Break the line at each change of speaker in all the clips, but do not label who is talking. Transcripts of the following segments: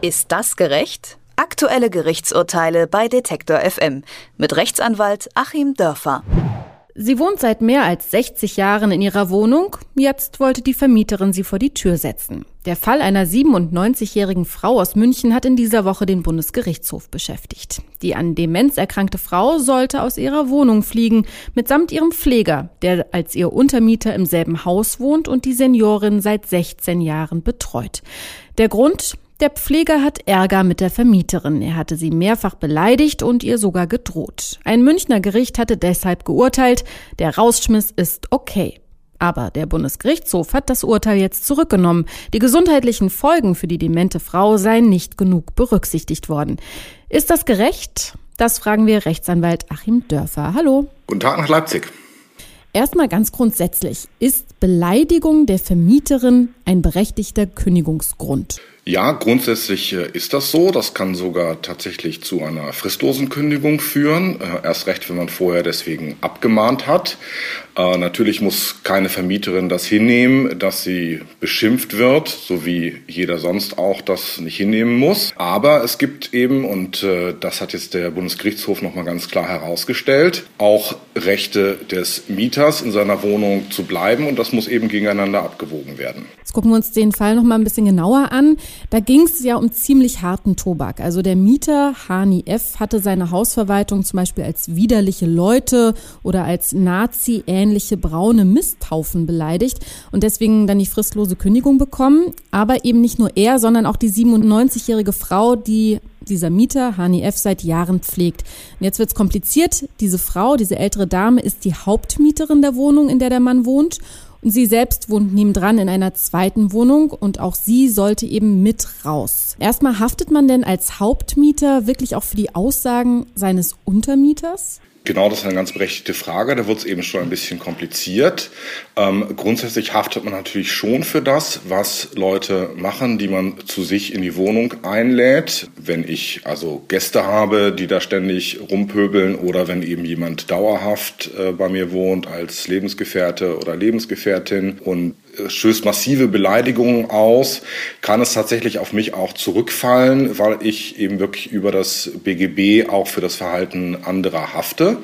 Ist das gerecht? Aktuelle Gerichtsurteile bei Detektor FM mit Rechtsanwalt Achim Dörfer.
Sie wohnt seit mehr als 60 Jahren in ihrer Wohnung. Jetzt wollte die Vermieterin sie vor die Tür setzen. Der Fall einer 97-jährigen Frau aus München hat in dieser Woche den Bundesgerichtshof beschäftigt. Die an Demenz erkrankte Frau sollte aus ihrer Wohnung fliegen, mitsamt ihrem Pfleger, der als ihr Untermieter im selben Haus wohnt und die Seniorin seit 16 Jahren betreut. Der Grund? Der Pfleger hat Ärger mit der Vermieterin. Er hatte sie mehrfach beleidigt und ihr sogar gedroht. Ein Münchner Gericht hatte deshalb geurteilt, der Rausschmiss ist okay. Aber der Bundesgerichtshof hat das Urteil jetzt zurückgenommen. Die gesundheitlichen Folgen für die demente Frau seien nicht genug berücksichtigt worden. Ist das gerecht? Das fragen wir Rechtsanwalt Achim Dörfer. Hallo.
Guten Tag nach Leipzig.
Erstmal ganz grundsätzlich. Ist Beleidigung der Vermieterin ein berechtigter Kündigungsgrund?
Ja, grundsätzlich äh, ist das so. Das kann sogar tatsächlich zu einer fristlosen Kündigung führen. Äh, erst recht, wenn man vorher deswegen abgemahnt hat. Äh, natürlich muss keine Vermieterin das hinnehmen, dass sie beschimpft wird, so wie jeder sonst auch das nicht hinnehmen muss. Aber es gibt eben, und das hat jetzt der Bundesgerichtshof nochmal ganz klar herausgestellt, auch Rechte des Mieters in seiner Wohnung zu bleiben und das muss eben gegeneinander abgewogen werden.
Jetzt gucken wir uns den Fall nochmal ein bisschen genauer an. Da ging es ja um ziemlich harten Tobak. Also der Mieter Hani F. hatte seine Hausverwaltung zum Beispiel als widerliche Leute oder als Nazi-ähnliche braune Misthaufen beleidigt und deswegen dann die fristlose Kündigung bekommen. Aber eben nicht nur er, sondern auch die 97-jährige Frau, die dieser Mieter Hani F. seit Jahren pflegt. Und jetzt wird's kompliziert. Diese Frau, diese ältere Dame, ist die Hauptmieterin der Wohnung, in der der Mann wohnt. Und sie selbst wohnt nebendran in einer zweiten Wohnung und auch sie sollte eben mit raus. Erstmal haftet man denn als Hauptmieter wirklich auch für die Aussagen seines Untermieters?
Genau, das ist eine ganz berechtigte Frage. Da wird es eben schon ein bisschen kompliziert. Ähm, grundsätzlich haftet man natürlich schon für das, was Leute machen, die man zu sich in die Wohnung einlädt. Wenn ich also Gäste habe, die da ständig rumpöbeln oder wenn eben jemand dauerhaft äh, bei mir wohnt als Lebensgefährte oder Lebensgefährtin und stößt massive Beleidigungen aus, kann es tatsächlich auf mich auch zurückfallen, weil ich eben wirklich über das BGB auch für das Verhalten anderer hafte.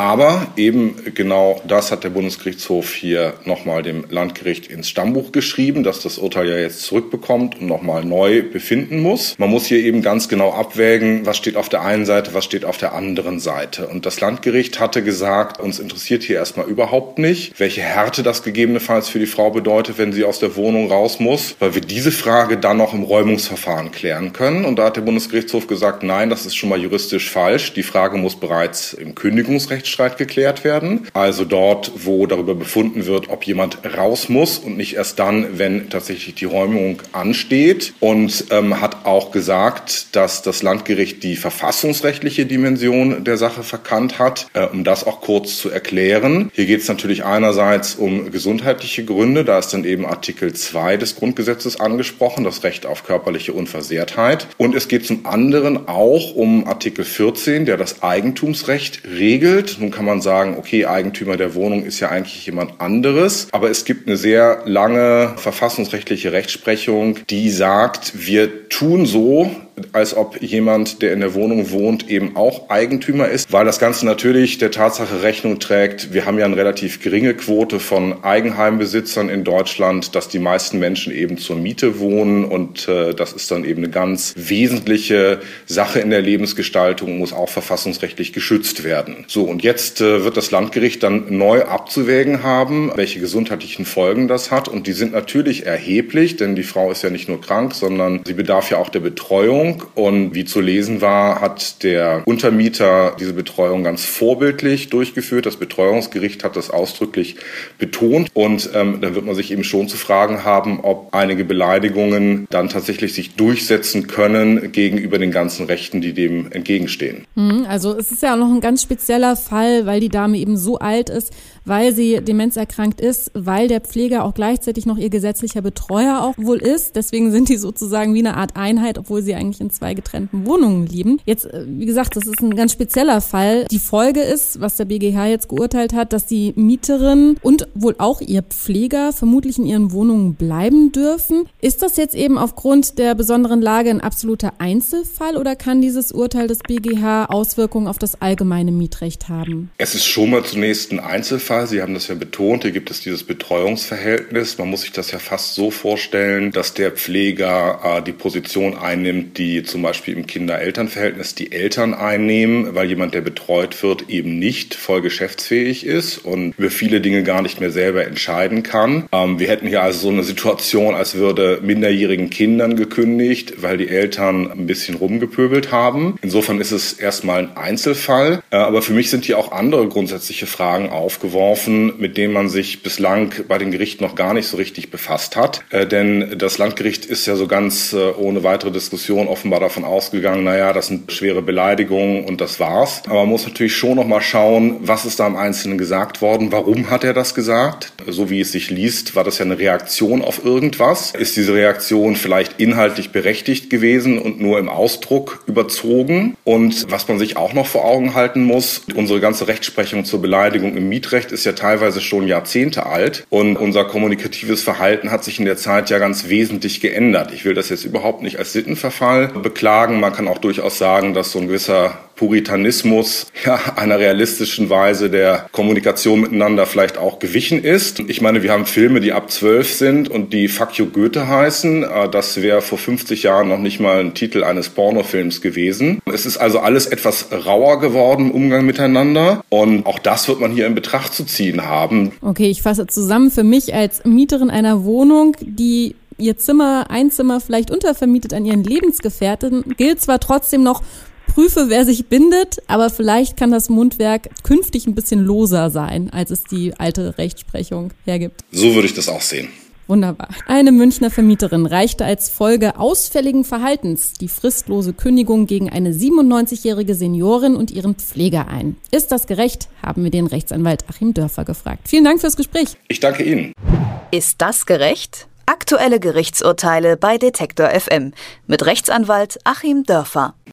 Aber eben genau das hat der Bundesgerichtshof hier nochmal dem Landgericht ins Stammbuch geschrieben, dass das Urteil ja jetzt zurückbekommt und nochmal neu befinden muss. Man muss hier eben ganz genau abwägen, was steht auf der einen Seite, was steht auf der anderen Seite. Und das Landgericht hatte gesagt, uns interessiert hier erstmal überhaupt nicht, welche Härte das gegebenenfalls für die Frau bedeutet, wenn sie aus der Wohnung raus muss, weil wir diese Frage dann noch im Räumungsverfahren klären können. Und da hat der Bundesgerichtshof gesagt, nein, das ist schon mal juristisch falsch. Die Frage muss bereits im Kündigungsrecht Rechtsstreit geklärt werden. Also dort, wo darüber befunden wird, ob jemand raus muss und nicht erst dann, wenn tatsächlich die Räumung ansteht. Und ähm, hat auch gesagt, dass das Landgericht die verfassungsrechtliche Dimension der Sache verkannt hat. Äh, um das auch kurz zu erklären. Hier geht es natürlich einerseits um gesundheitliche Gründe. Da ist dann eben Artikel 2 des Grundgesetzes angesprochen, das Recht auf körperliche Unversehrtheit. Und es geht zum anderen auch um Artikel 14, der das Eigentumsrecht regelt. Nun kann man sagen, okay, Eigentümer der Wohnung ist ja eigentlich jemand anderes, aber es gibt eine sehr lange verfassungsrechtliche Rechtsprechung, die sagt, wir tun so, als ob jemand, der in der Wohnung wohnt, eben auch Eigentümer ist, weil das Ganze natürlich der Tatsache Rechnung trägt, wir haben ja eine relativ geringe Quote von Eigenheimbesitzern in Deutschland, dass die meisten Menschen eben zur Miete wohnen und äh, das ist dann eben eine ganz wesentliche Sache in der Lebensgestaltung muss auch verfassungsrechtlich geschützt werden. So, und jetzt äh, wird das Landgericht dann neu abzuwägen haben, welche gesundheitlichen Folgen das hat und die sind natürlich erheblich, denn die Frau ist ja nicht nur krank, sondern sie bedarf ja auch der Betreuung Betreuung. Und wie zu lesen war, hat der Untermieter diese Betreuung ganz vorbildlich durchgeführt. Das Betreuungsgericht hat das ausdrücklich betont. Und ähm, dann wird man sich eben schon zu fragen haben, ob einige Beleidigungen dann tatsächlich sich durchsetzen können gegenüber den ganzen Rechten, die dem entgegenstehen.
Mhm, also es ist ja auch noch ein ganz spezieller Fall, weil die Dame eben so alt ist, weil sie demenzerkrankt ist, weil der Pfleger auch gleichzeitig noch ihr gesetzlicher Betreuer auch wohl ist. Deswegen sind die sozusagen wie eine Art Einheit, obwohl sie eigentlich in zwei getrennten Wohnungen leben. Jetzt, äh, wie gesagt, das ist ein ganz spezieller Fall. Die Folge ist, was der BGH jetzt geurteilt hat, dass die Mieterin und wohl auch ihr Pfleger vermutlich in ihren Wohnungen bleiben dürfen. Ist das jetzt eben aufgrund der besonderen Lage ein absoluter Einzelfall oder kann dieses Urteil des BGH Auswirkungen auf das allgemeine Mietrecht haben?
Es ist schon mal zunächst ein Einzelfall. Sie haben das ja betont. Hier gibt es dieses Betreuungsverhältnis. Man muss sich das ja fast so vorstellen, dass der Pfleger äh, die Position einnimmt, die zum Beispiel im Kinder-Eltern-Verhältnis die Eltern einnehmen, weil jemand, der betreut wird, eben nicht voll geschäftsfähig ist und über viele Dinge gar nicht mehr selber entscheiden kann. Ähm, wir hätten hier also so eine Situation, als würde minderjährigen Kindern gekündigt, weil die Eltern ein bisschen rumgepöbelt haben. Insofern ist es erstmal ein Einzelfall. Äh, aber für mich sind hier auch andere grundsätzliche Fragen aufgeworfen, mit denen man sich bislang bei den Gerichten noch gar nicht so richtig befasst hat. Äh, denn das Landgericht ist ja so ganz äh, ohne weitere Diskussion offenbar davon ausgegangen, naja, das sind schwere Beleidigungen und das war's. Aber man muss natürlich schon noch mal schauen, was ist da im Einzelnen gesagt worden, warum hat er das gesagt? So wie es sich liest, war das ja eine Reaktion auf irgendwas. Ist diese Reaktion vielleicht inhaltlich berechtigt gewesen und nur im Ausdruck überzogen? Und was man sich auch noch vor Augen halten muss, unsere ganze Rechtsprechung zur Beleidigung im Mietrecht ist ja teilweise schon Jahrzehnte alt und unser kommunikatives Verhalten hat sich in der Zeit ja ganz wesentlich geändert. Ich will das jetzt überhaupt nicht als Sittenverfall beklagen. Man kann auch durchaus sagen, dass so ein gewisser Puritanismus ja, einer realistischen Weise der Kommunikation miteinander vielleicht auch gewichen ist. Ich meine, wir haben Filme, die ab zwölf sind und die Fuck you Goethe heißen. Äh, das wäre vor 50 Jahren noch nicht mal ein Titel eines Pornofilms gewesen. Es ist also alles etwas rauer geworden im Umgang miteinander und auch das wird man hier in Betracht zu ziehen haben.
Okay, ich fasse zusammen. Für mich als Mieterin einer Wohnung, die ihr Zimmer, ein Zimmer vielleicht untervermietet an ihren Lebensgefährten, gilt zwar trotzdem noch prüfe, wer sich bindet, aber vielleicht kann das Mundwerk künftig ein bisschen loser sein, als es die alte Rechtsprechung hergibt.
So würde ich das auch sehen.
Wunderbar. Eine Münchner Vermieterin reichte als Folge ausfälligen Verhaltens die fristlose Kündigung gegen eine 97-jährige Seniorin und ihren Pfleger ein. Ist das gerecht? Haben wir den Rechtsanwalt Achim Dörfer gefragt. Vielen Dank fürs Gespräch.
Ich danke Ihnen.
Ist das gerecht? Aktuelle Gerichtsurteile bei Detektor FM mit Rechtsanwalt Achim Dörfer.